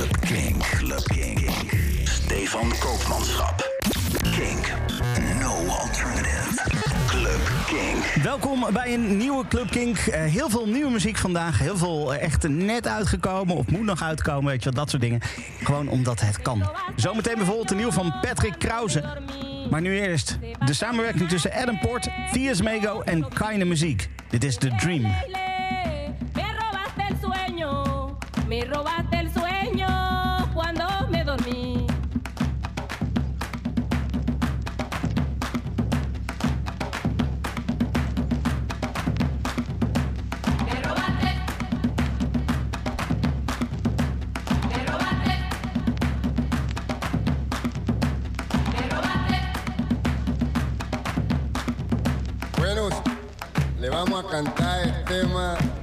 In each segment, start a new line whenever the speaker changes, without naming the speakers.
Club King. Club King. Stefan Koopmanschap. Kink. No alternative. Club King.
Welkom bij een nieuwe Club Kink. Eh, heel veel nieuwe muziek vandaag. Heel veel eh, echt net uitgekomen of moet nog uitkomen. Weet je wat, dat soort dingen. Gewoon omdat het kan. Zometeen bijvoorbeeld de nieuwe van Patrick Krause. Maar nu eerst de samenwerking tussen Adam Port, Vias Mego en Keine Muziek. Dit is The Dream.
Me robaste
a cantar el tema.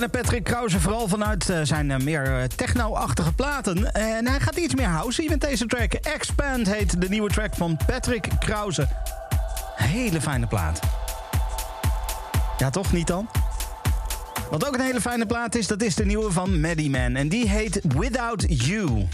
Kennen Patrick Krause vooral vanuit eh, zijn eh, meer eh, techno-achtige platen. En hij gaat iets meer housey met deze track. Expand heet de nieuwe track van Patrick Krause. Hele fijne plaat. Ja, toch niet dan? Wat ook een hele fijne plaat is, dat is de nieuwe van Maddie Man. En die heet Without You.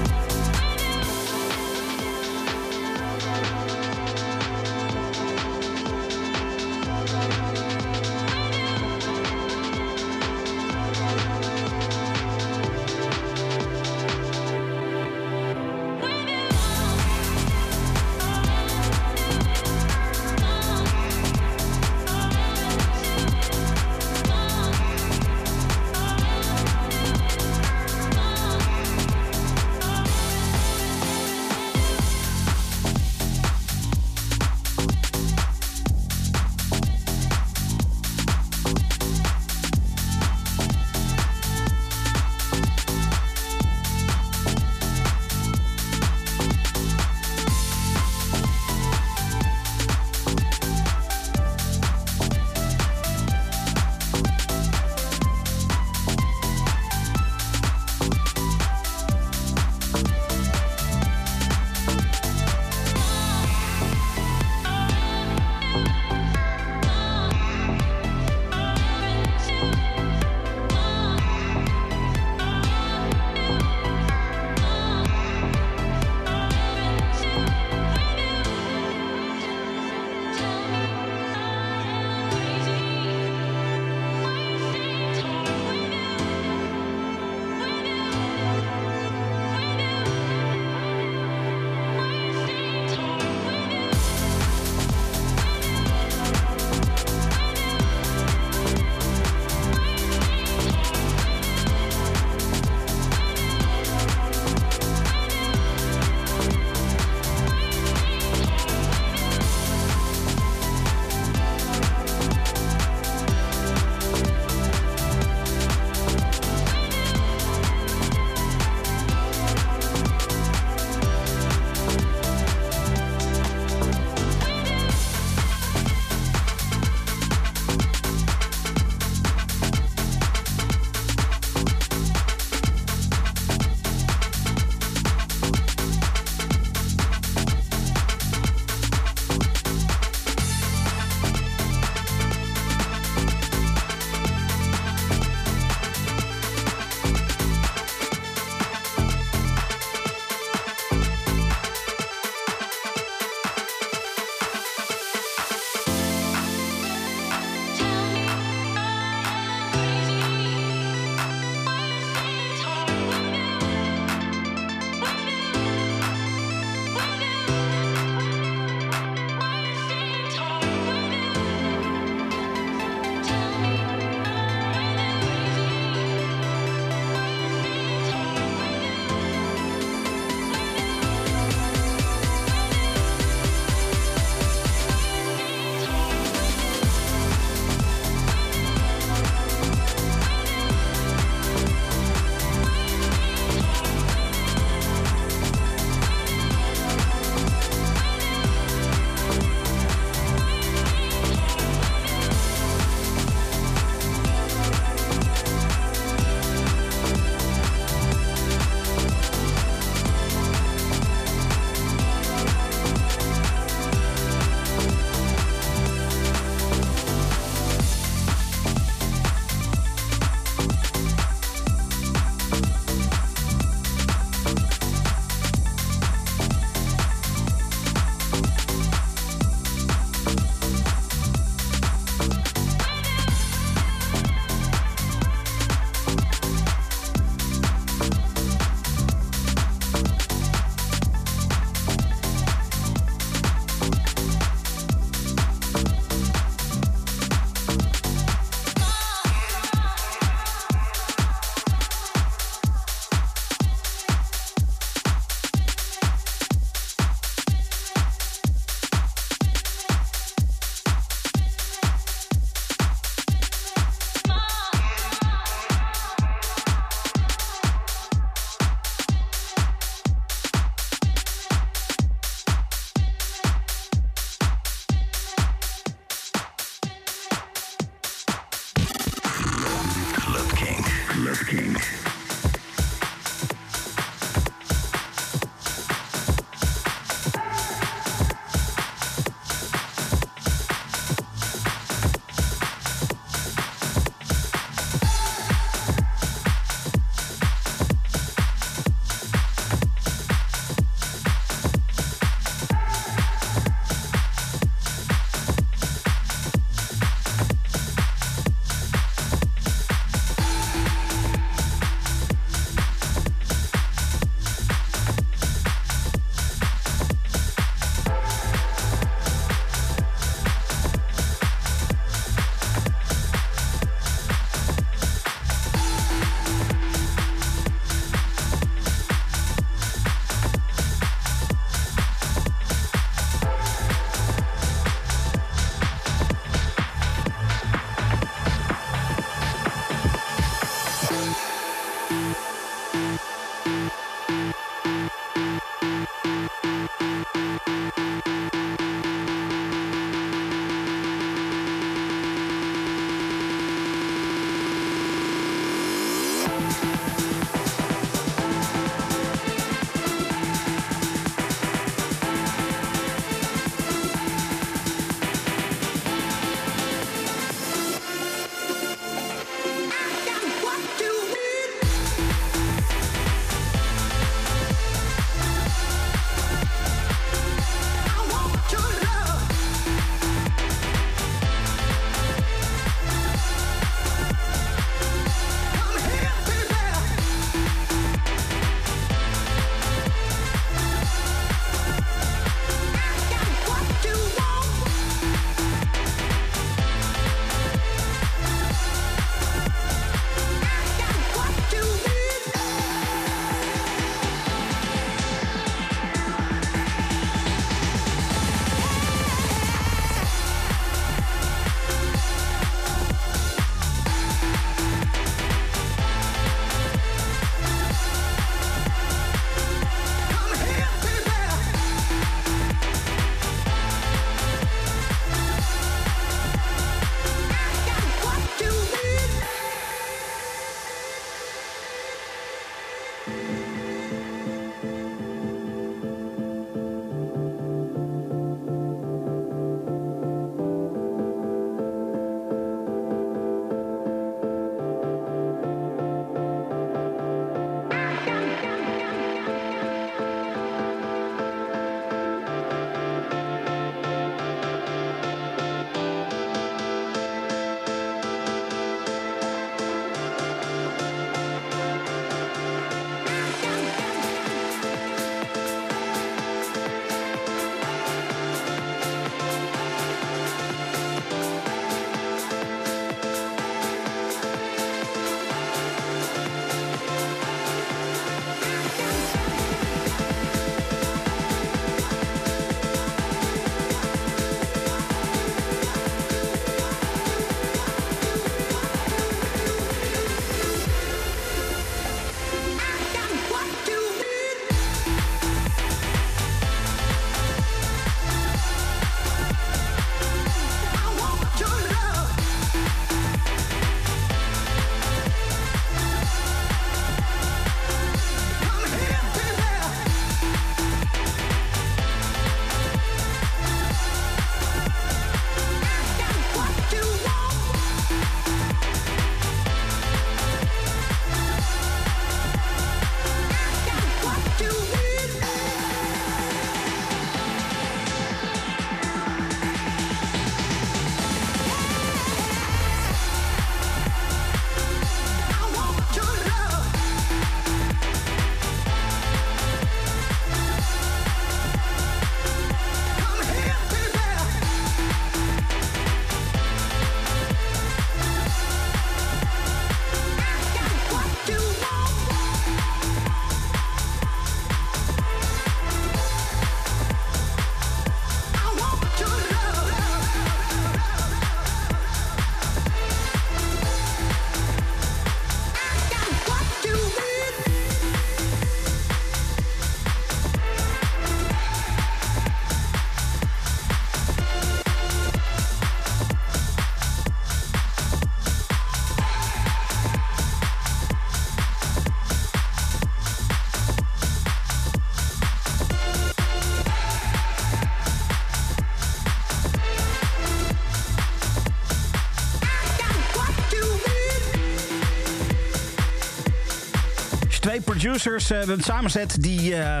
Producers, uh, een samenzet die uh,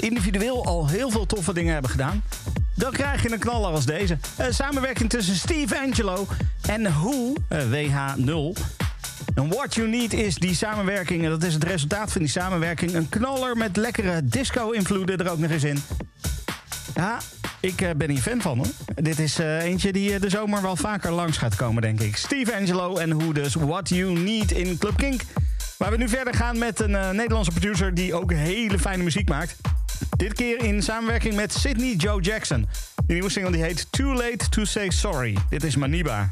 individueel al heel veel toffe dingen hebben gedaan. Dan krijg je een knaller als deze. Een samenwerking tussen Steve Angelo en Who, WH0. En What You Need is die samenwerking, en dat is het resultaat van die samenwerking... een knaller met lekkere disco-invloeden er ook nog eens in. Ja, ik ben hier fan van hoor. Dit is eentje die de zomer wel vaker langs gaat komen, denk ik. Steve Angelo en hoe dus What You Need in Club Kink. Waar we nu verder gaan met een Nederlandse producer die ook hele fijne muziek maakt. Dit keer in samenwerking met Sydney Joe Jackson. Die nieuwe single die heet Too Late to Say Sorry. Dit is Maniba.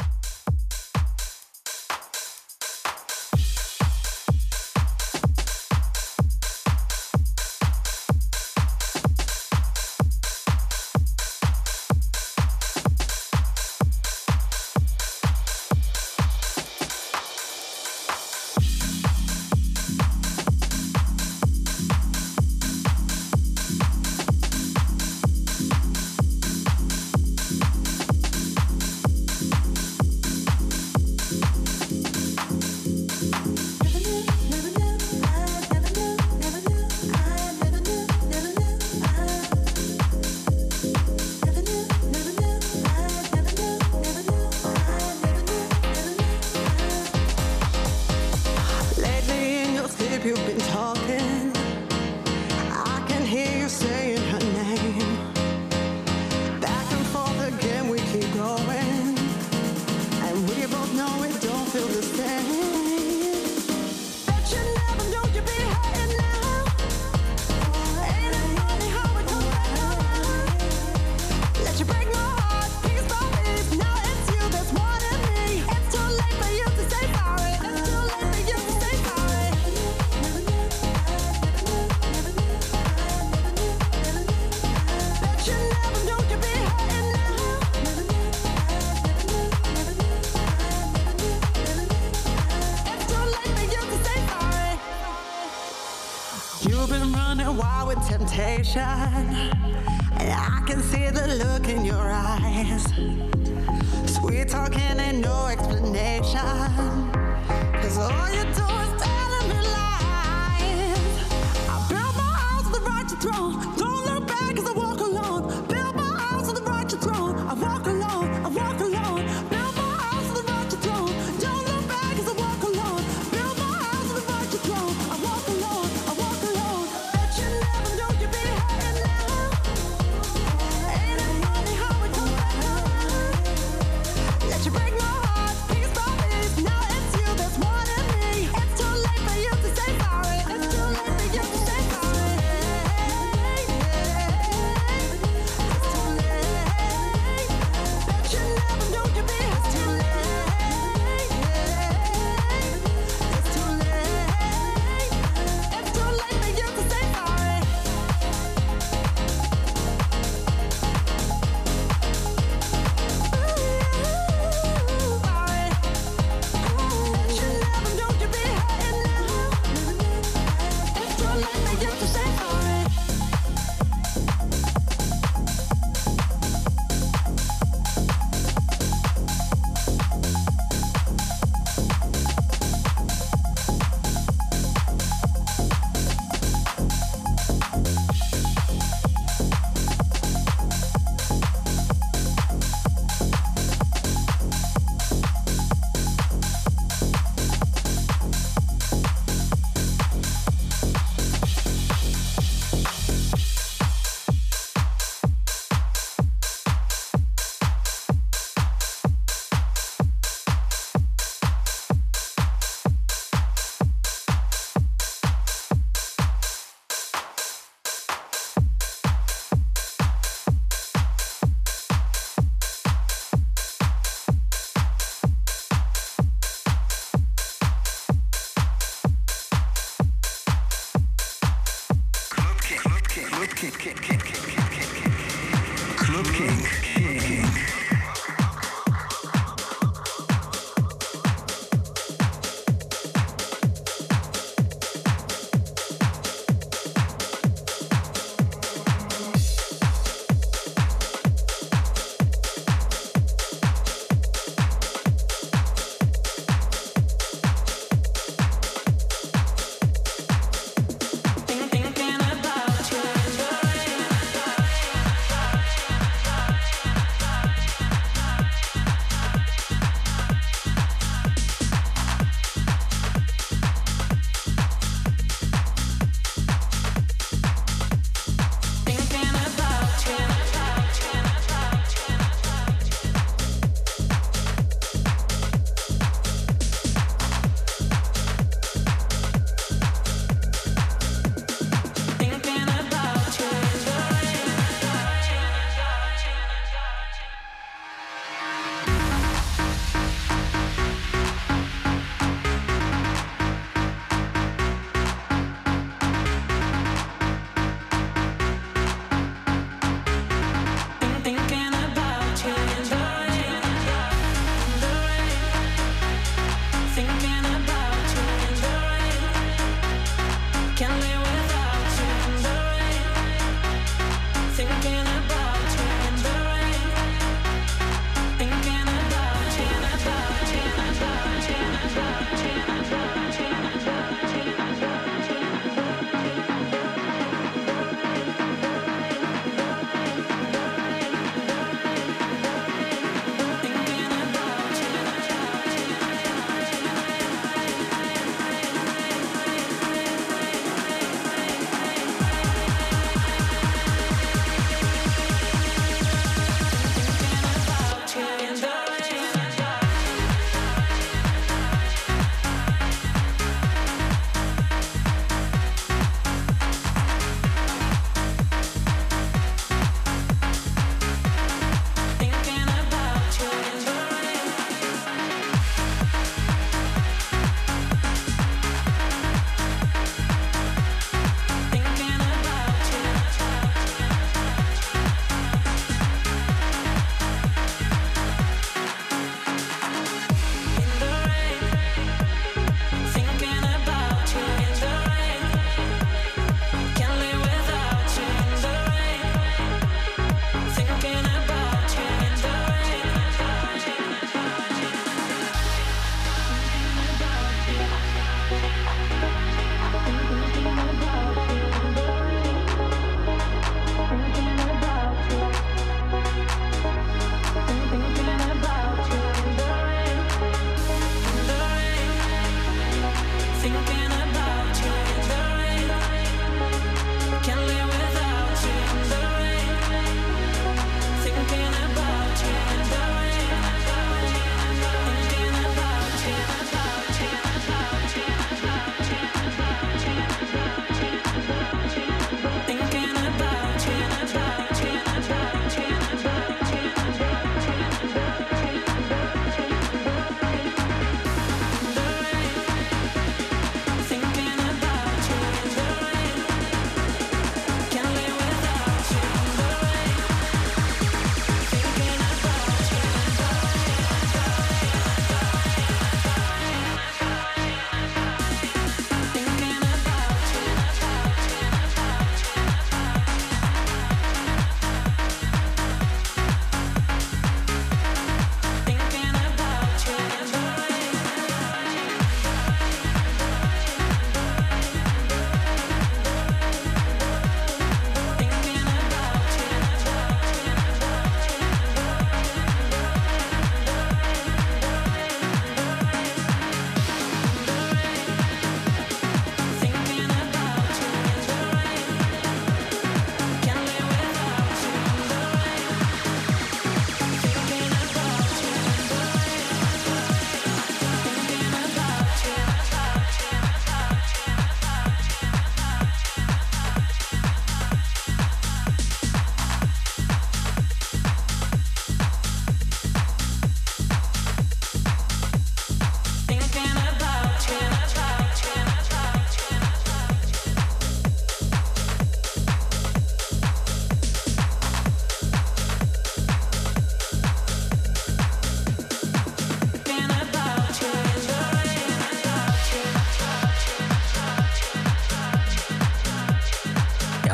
and wild with temptation. and I can see the look in your eyes. Sweet talking and no explanation. Cause all you do
is telling me lies. I built my house with righteous throne.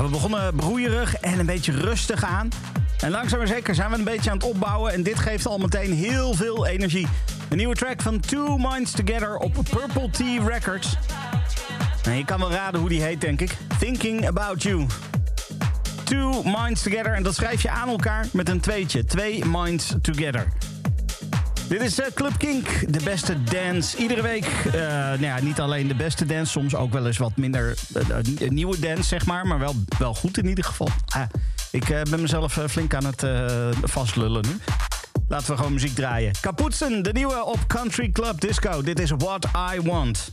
We begonnen broeierig en een beetje rustig aan. En langzaam maar zeker zijn we een beetje aan het opbouwen. En dit geeft al meteen heel veel energie. Een nieuwe track van Two Minds Together op Purple Tea Records. Je kan wel raden hoe die heet, denk ik. Thinking About You. Two Minds Together. En dat schrijf je aan elkaar met een tweetje. Twee Minds Together. Dit is uh, Club Kink, de beste dance. Iedere week, uh, nou ja, niet alleen de beste dance, soms ook wel eens wat minder uh, nieuwe dance, zeg maar. Maar wel, wel goed in ieder geval. Ah, ik ben mezelf flink aan het vastlullen nu. Laten we gewoon muziek draaien. Kapoetsen, de nieuwe op Country Club Disco. Dit is What I Want.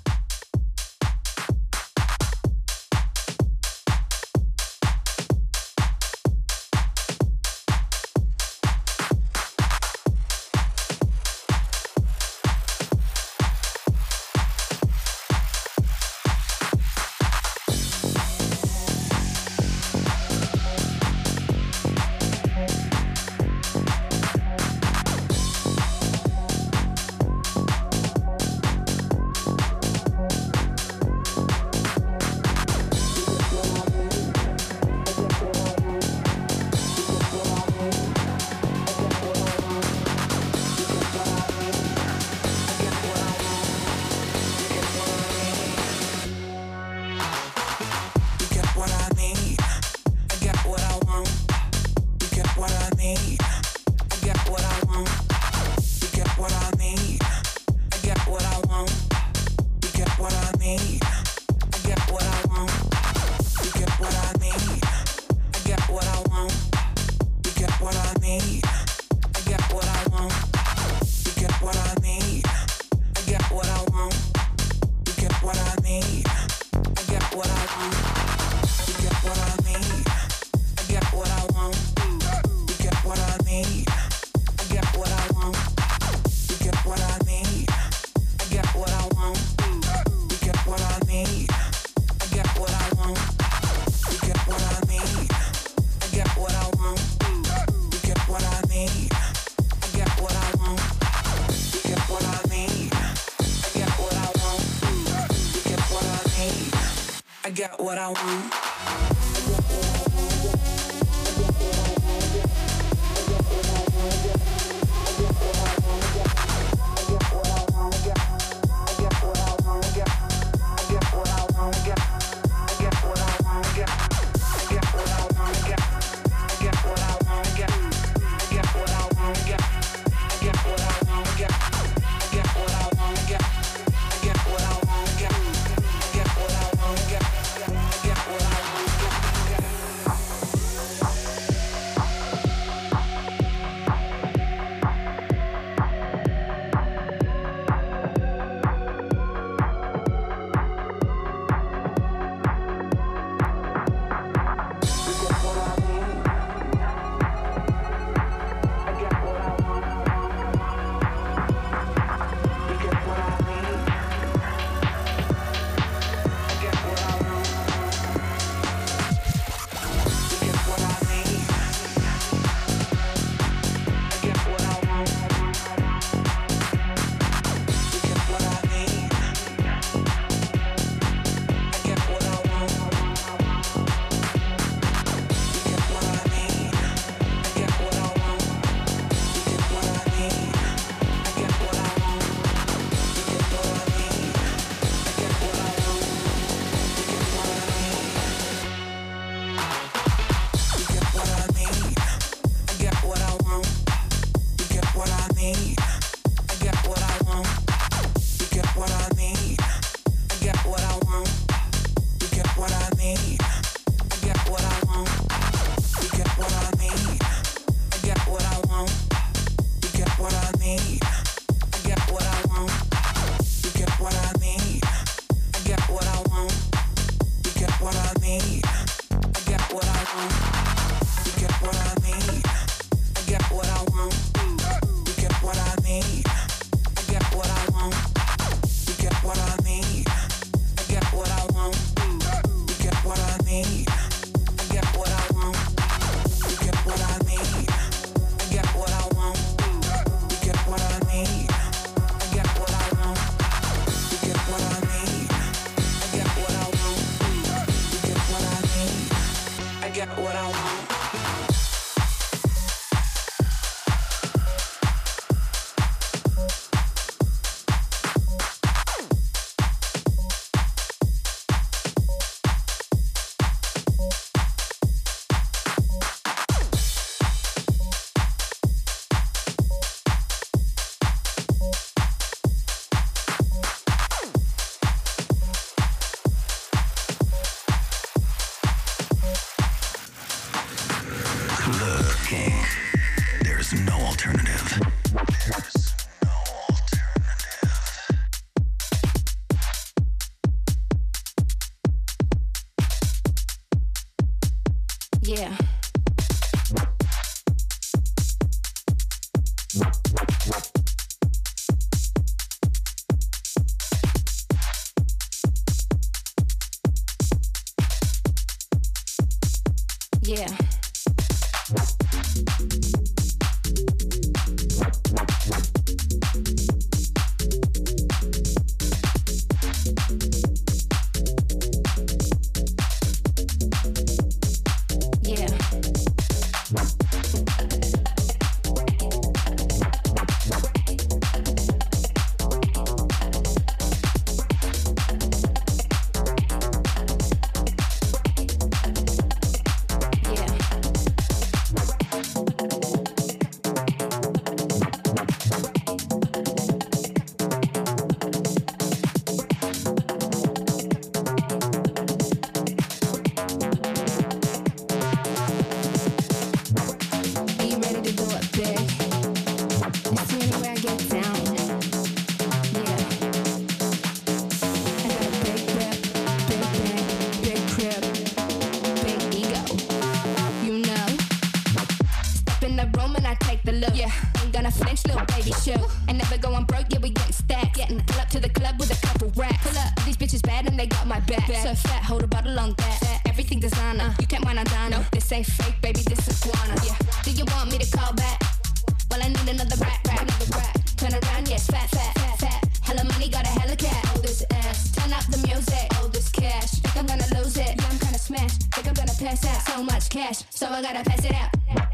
pass out so much cash, so I gotta pass it out.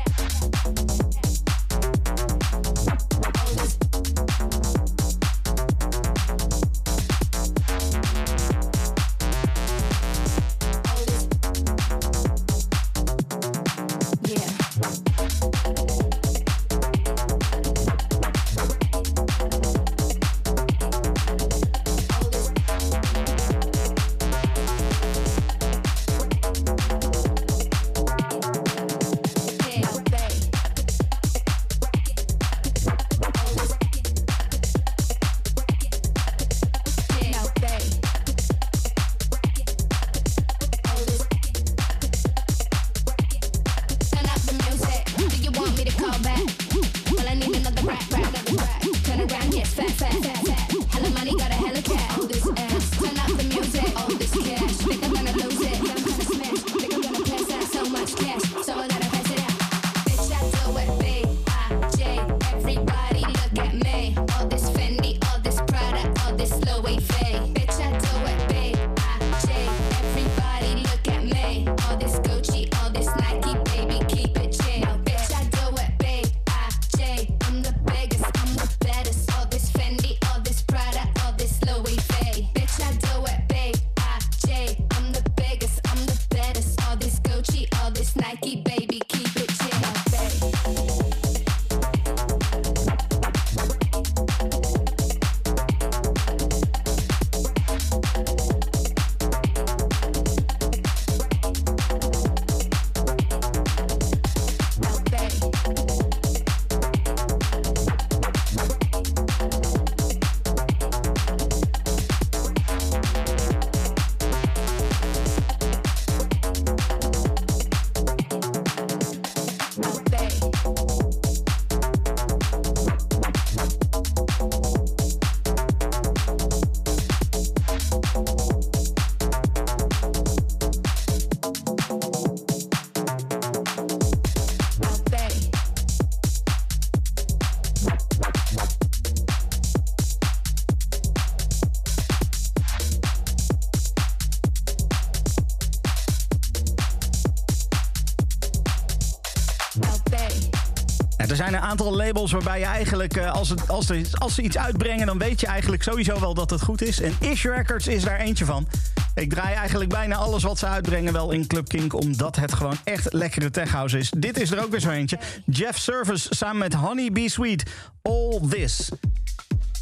aantal labels waarbij je eigenlijk, eh, als, als, als ze iets uitbrengen, dan weet je eigenlijk sowieso wel dat het goed is. En Ish Records is daar eentje van. Ik draai eigenlijk bijna alles wat ze uitbrengen wel in ClubKink, omdat het gewoon echt lekkere tech house is. Dit is er ook weer zo eentje. Jeff Service samen met Honey Be Sweet. All This.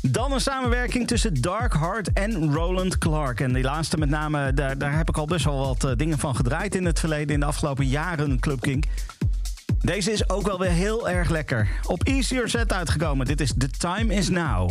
Dan een samenwerking tussen Dark Heart en Roland Clark. En die laatste met name, daar, daar heb ik al best wel wat eh, dingen van gedraaid in het verleden, in de afgelopen jaren, Club Kink. Deze is ook wel weer heel erg lekker. Op Easier Set uitgekomen. Dit is The Time Is Now.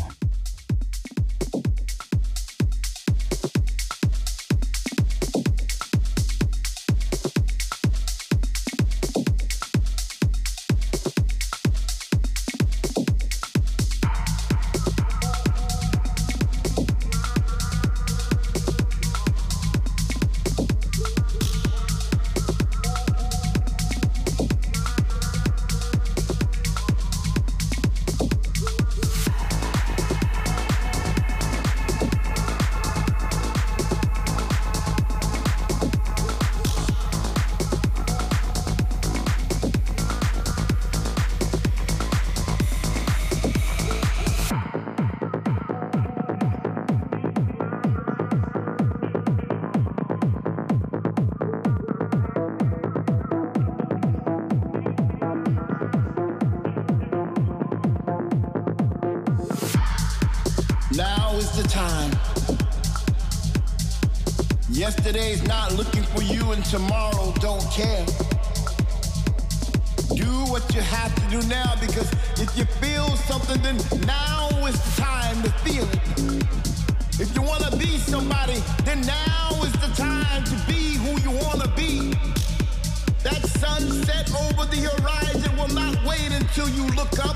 tomorrow don't care. Do what you have to do now because if you feel something, then now is the time to feel it. If you want to be somebody, then now is the time to be who you want to be. That sunset over the horizon will not wait until you look up.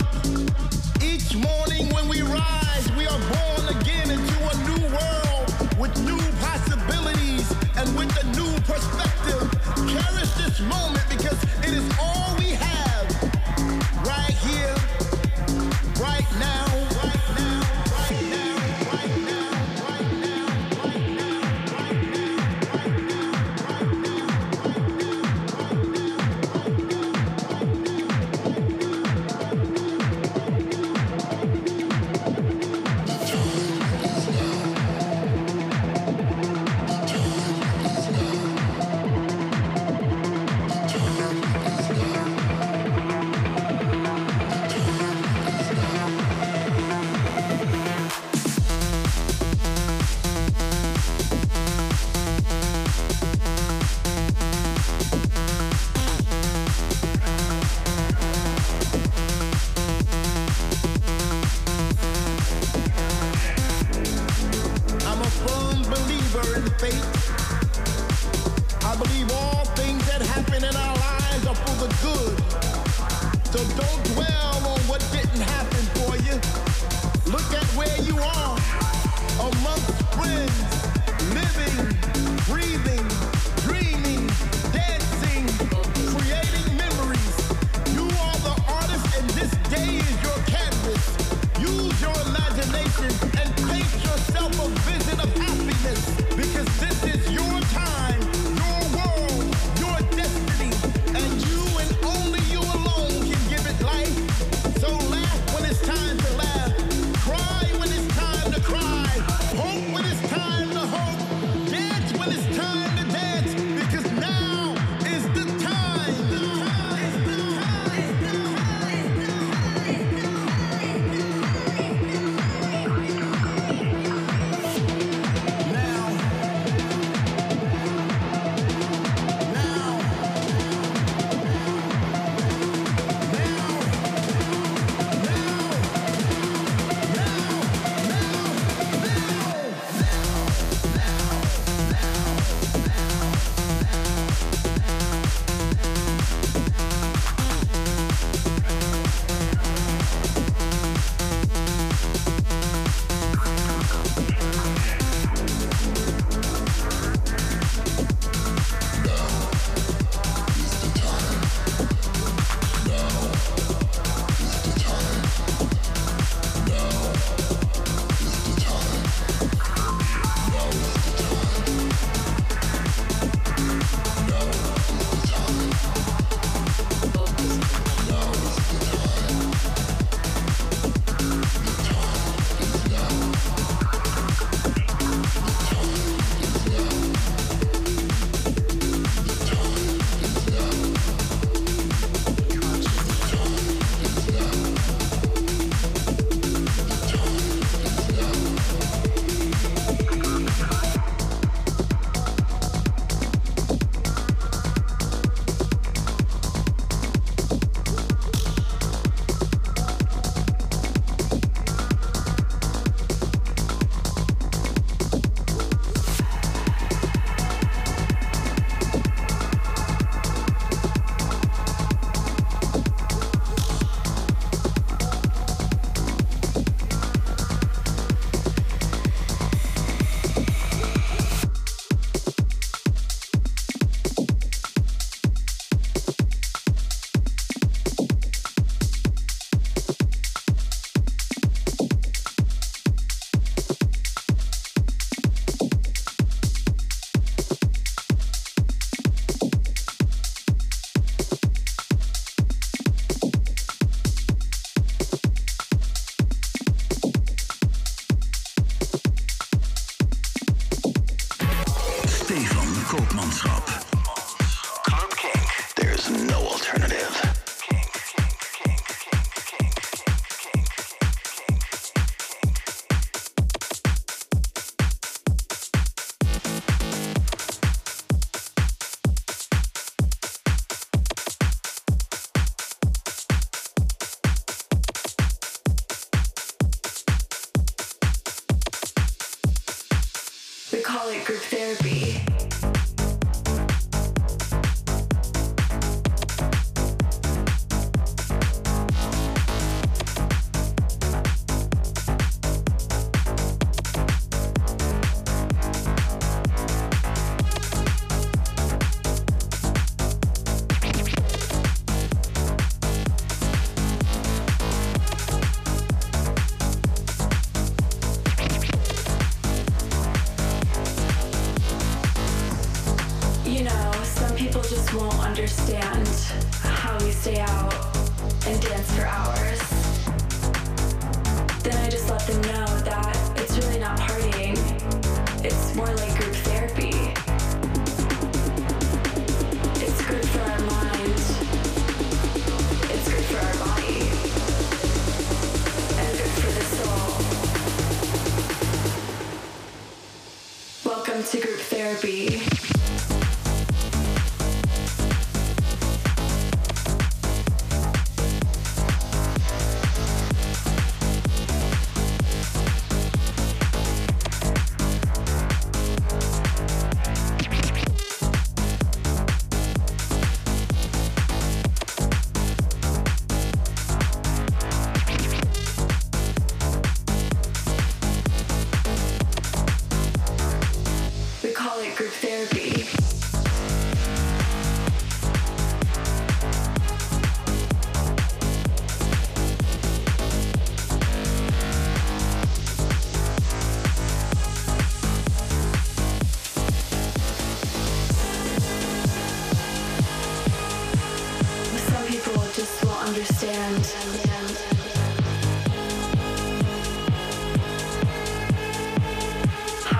How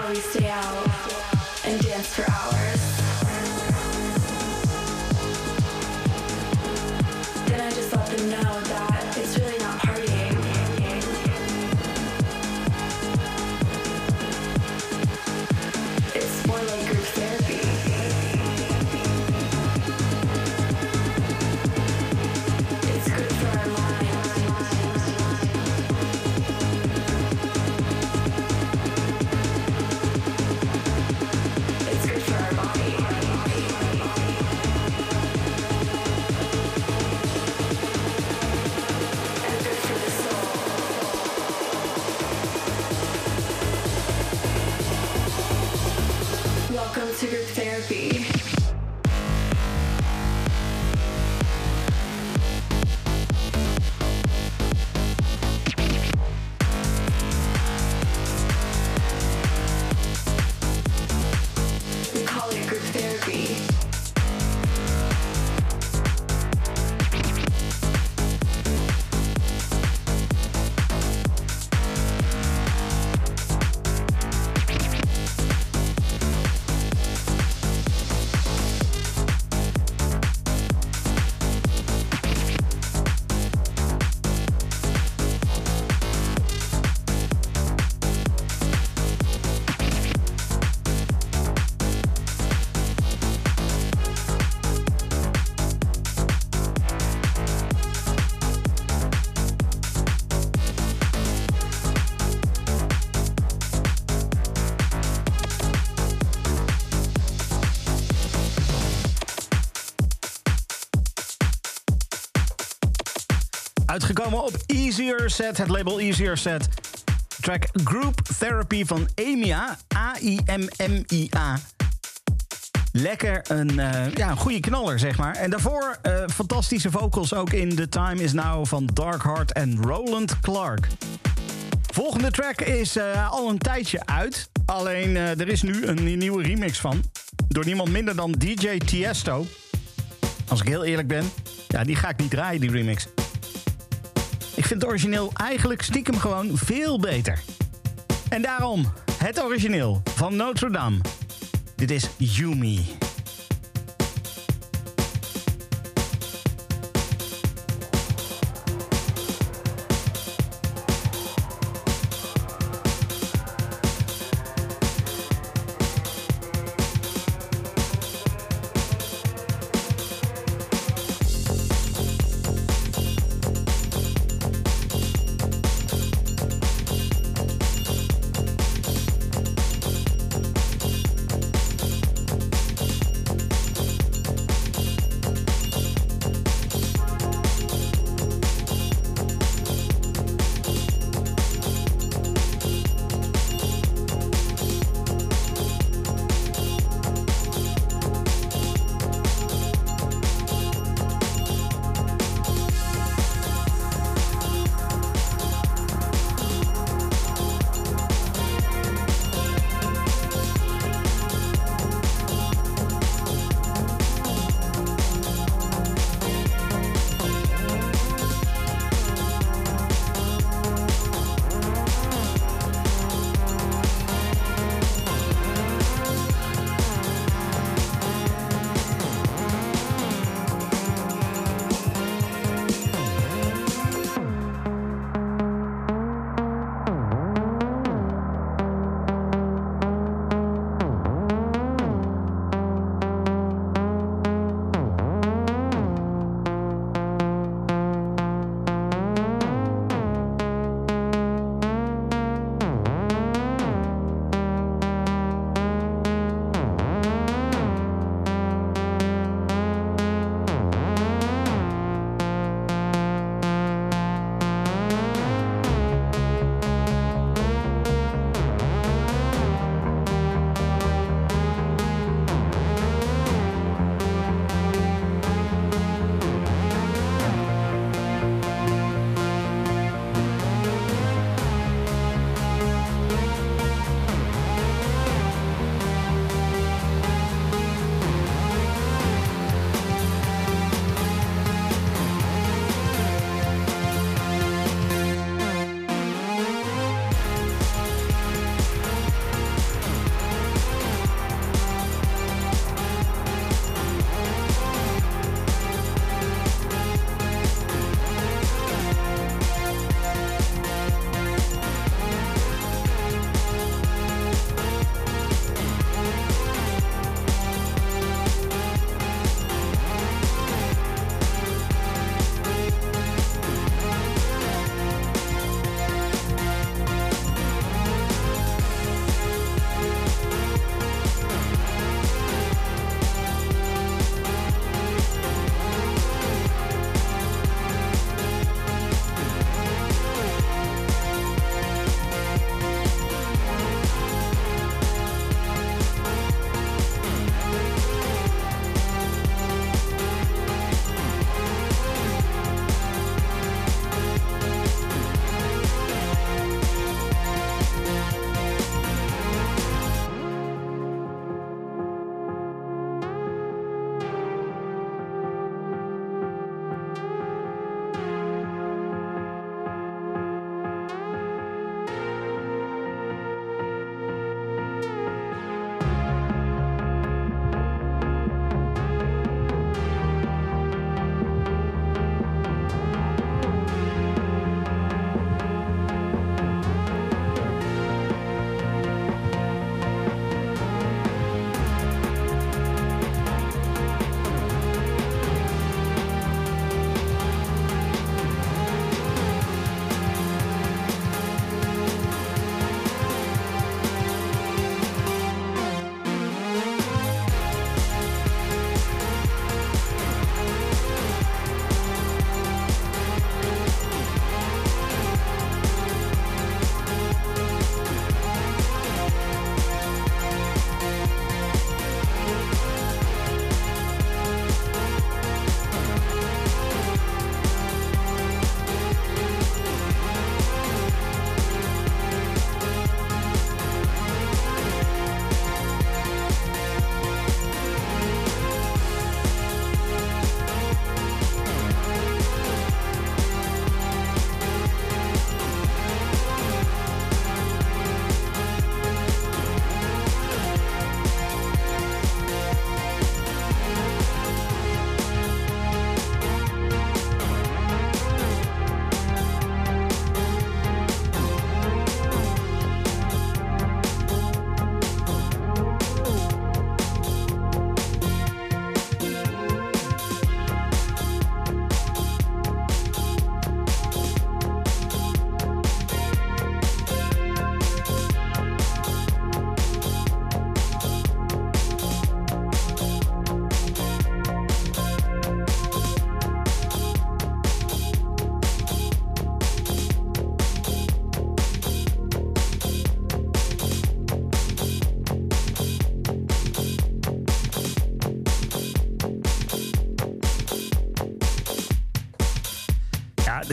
we stay out and dance for hours.
Easier Set, het label Easier Set. Track Group Therapy van EMIA. A-I-M-M-I-A. Lekker een, eh, ja, goede knaller, zeg maar. En daarvoor eh, fantastische vocals ook in The Time Is Now van Dark Heart en Roland Clark. Volgende track is eh, al een tijdje uit. Alleen er is nu een nieuwe remix van. Door niemand minder dan DJ Tiesto. Als ik heel eerlijk ben, ja, die ga ik niet draaien, die remix. Ik vind het origineel eigenlijk stiekem gewoon veel beter. En daarom het origineel van Notre Dame. Dit is Yumi.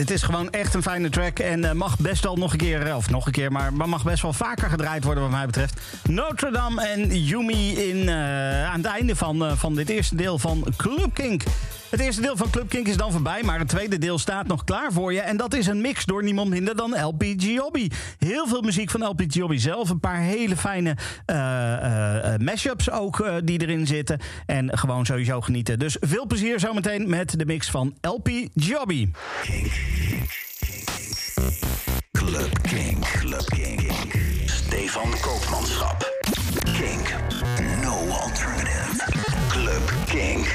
Dit is gewoon echt een fijne track. En eh, mag best wel nog een keer, eh, of nog een keer, maar mag best wel vaker gedraaid worden, wat mij betreft. Notre Dame en Yumi in, uh, aan het einde van, van dit eerste deel van Club Kink. Het eerste deel van Club Kink is dan voorbij, maar het tweede deel staat nog klaar voor je. En dat is een mix door niemand minder dan LP Giobbi. Heel veel muziek van LP Giobbi zelf. Een paar hele fijne uh, mashups ook die erin zitten. En gewoon sowieso genieten. Dus veel plezier zometeen met de mix van LP Giobbi.
Club Kink. Club Kink. Stefan Koopmanschap. Kink. No alternative. Club Kink.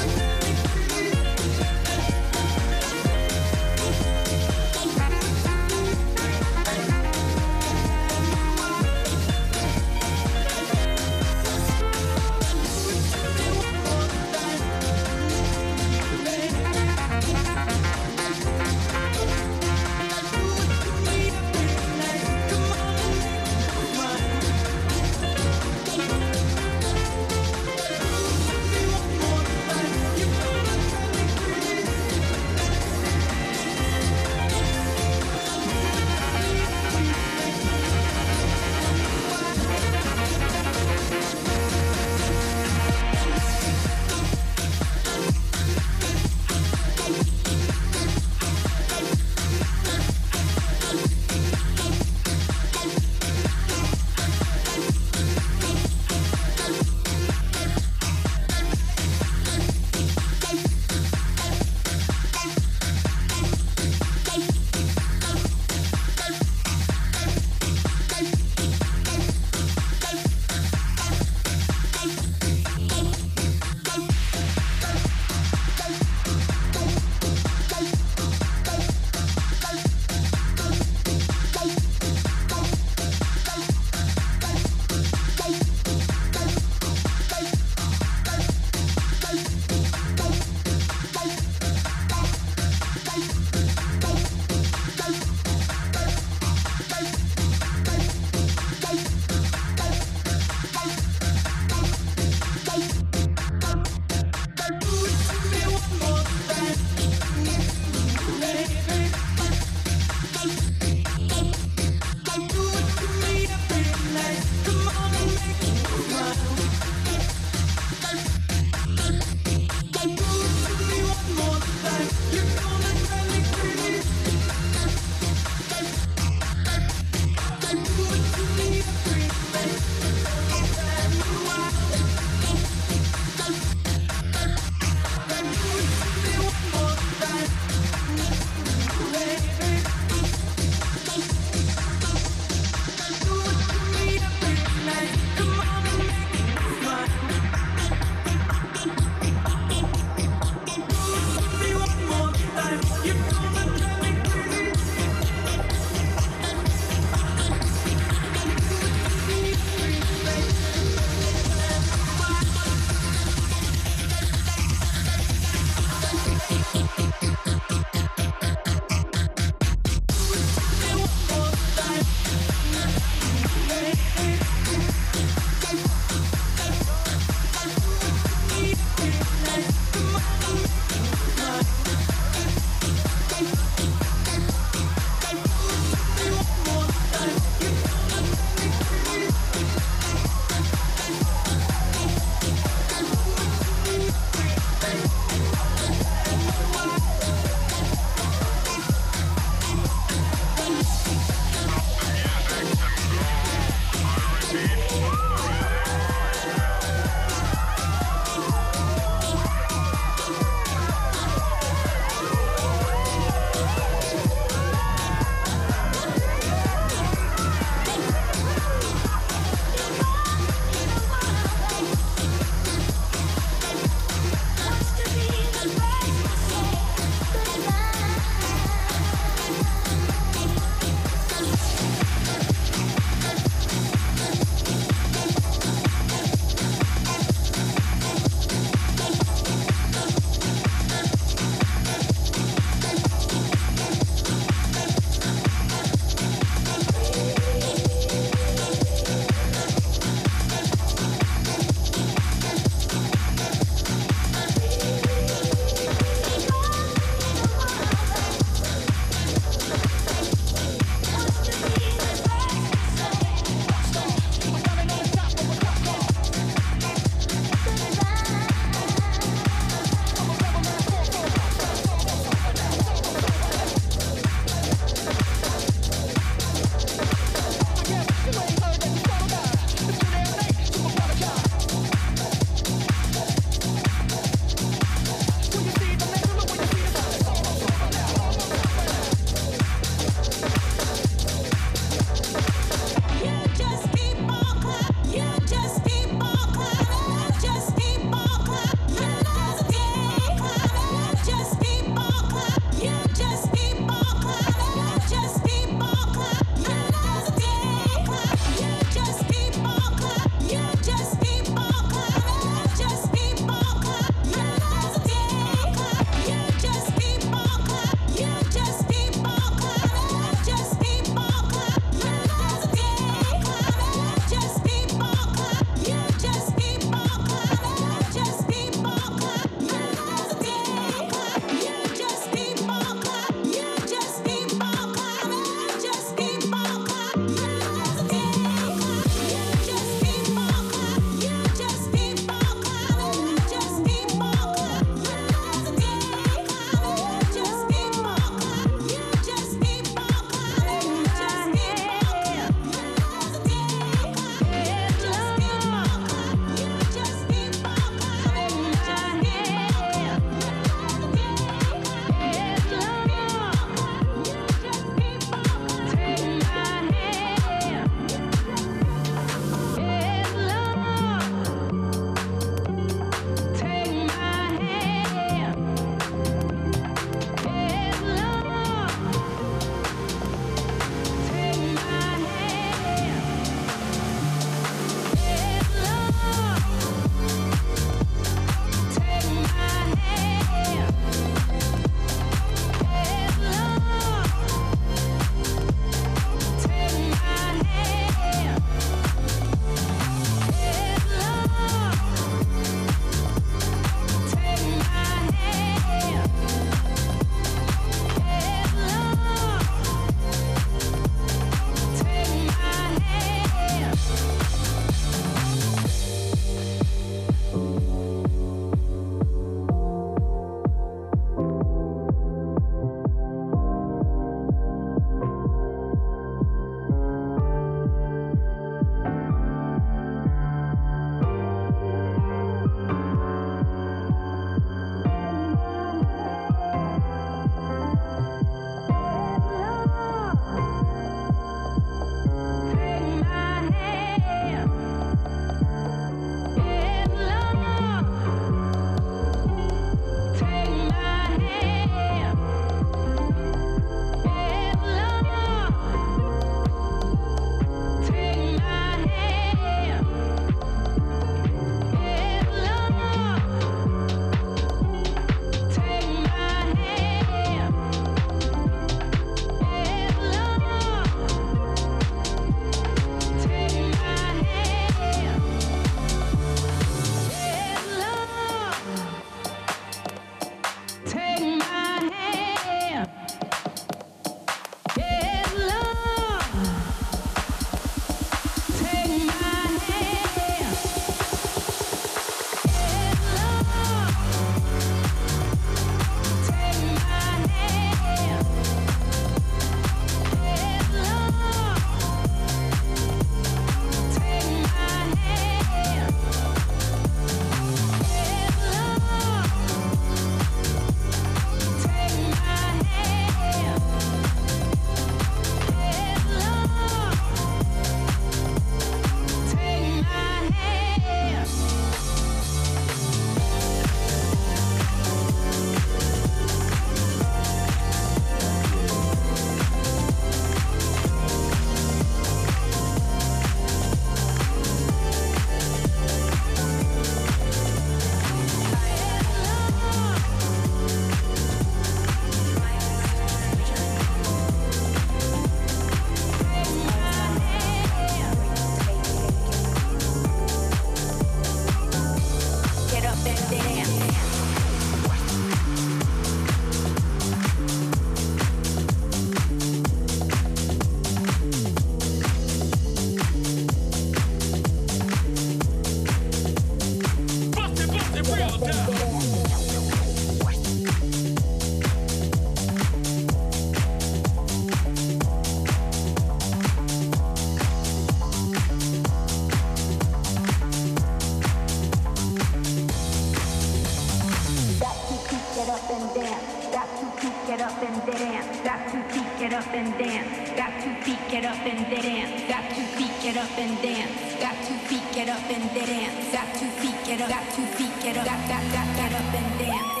Get up and dance. Got two feet, get up and dance. Got two feet, get up and dance. Got two feet, get up and dance. Got two feet, get up. Got two feet, get up. Got got got get up and dance.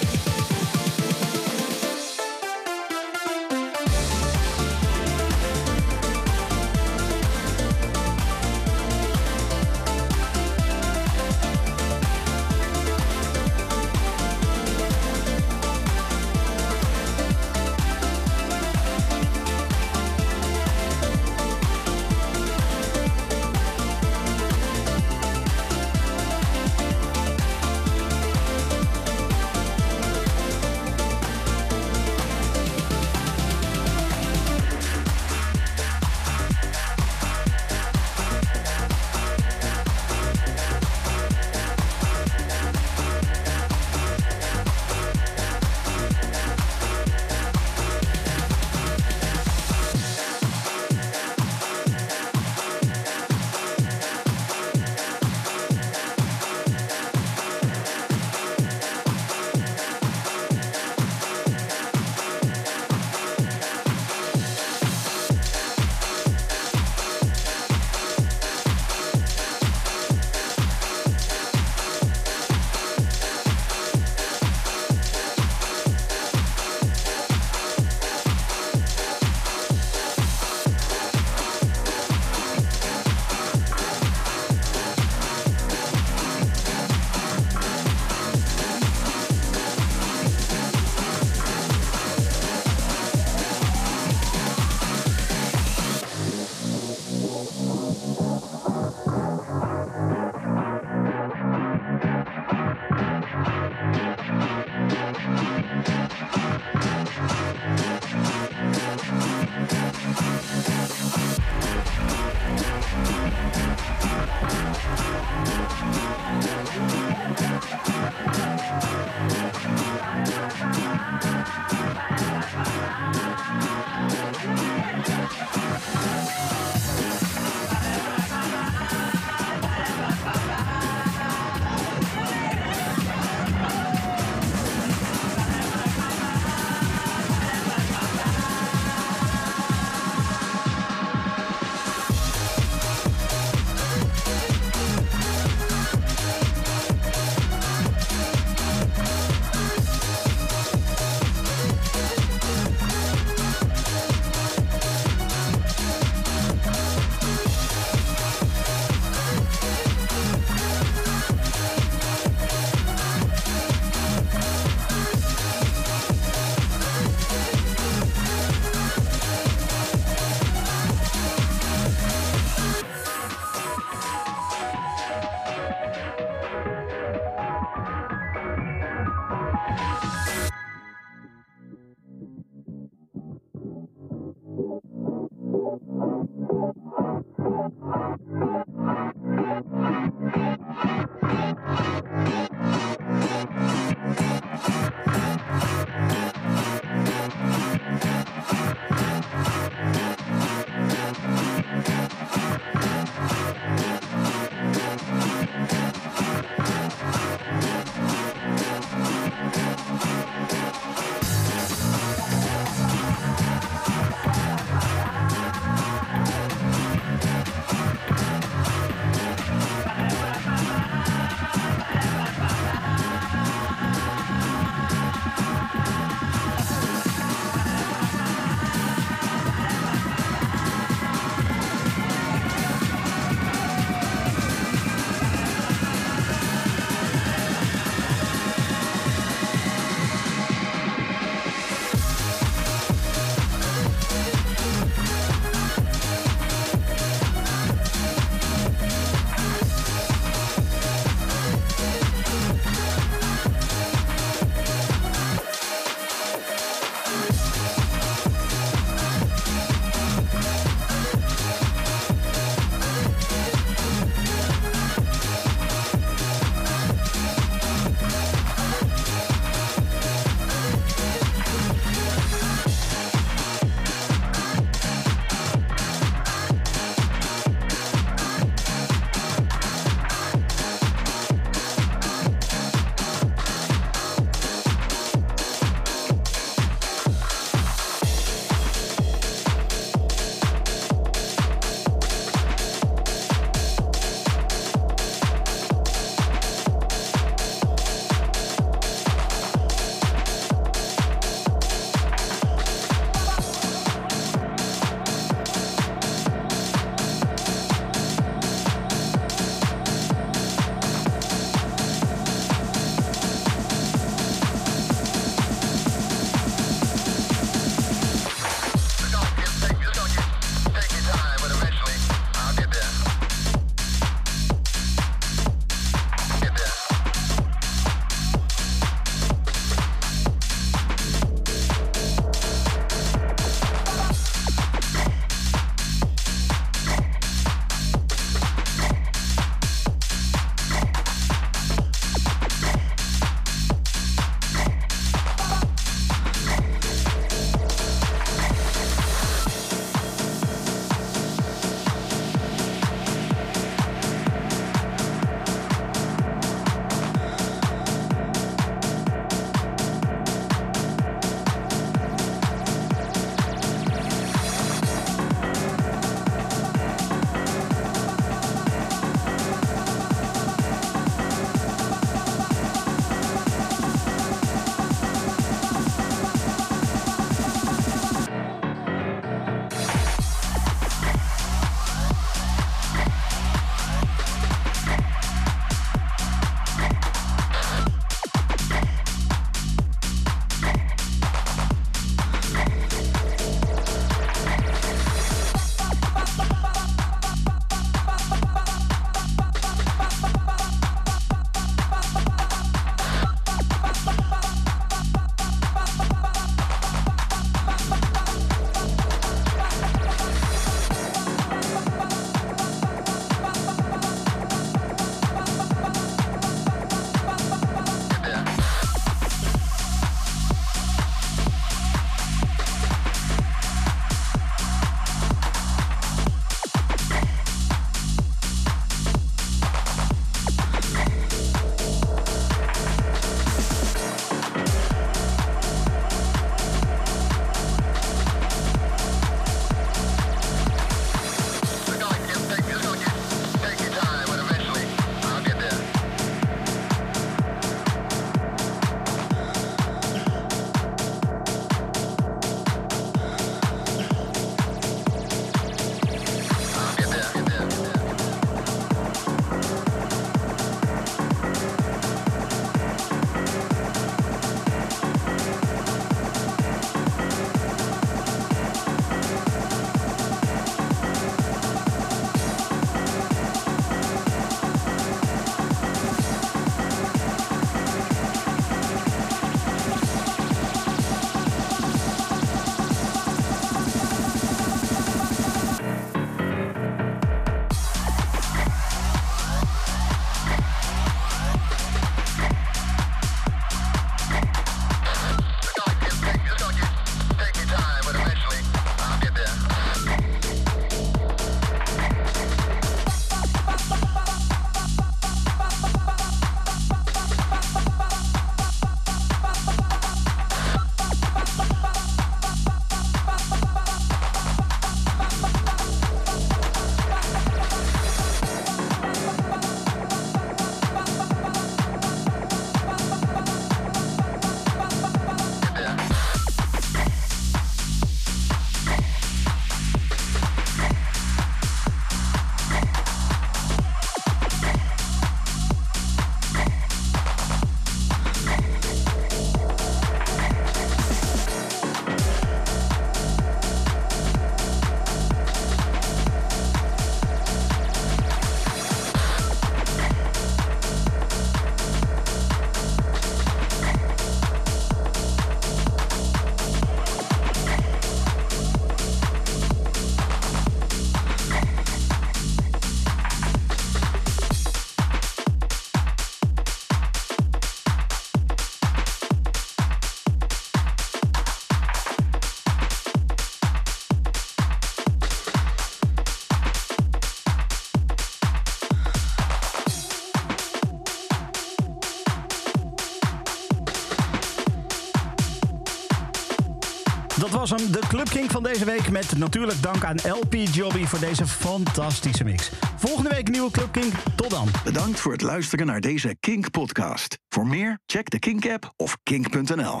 Was hem, de Club King van deze week. Met natuurlijk dank aan LP Jobby voor deze fantastische mix. Volgende week nieuwe Club King. Tot dan.
Bedankt voor het luisteren naar deze Kink-podcast. Voor meer, check de Kink-app of kink.nl.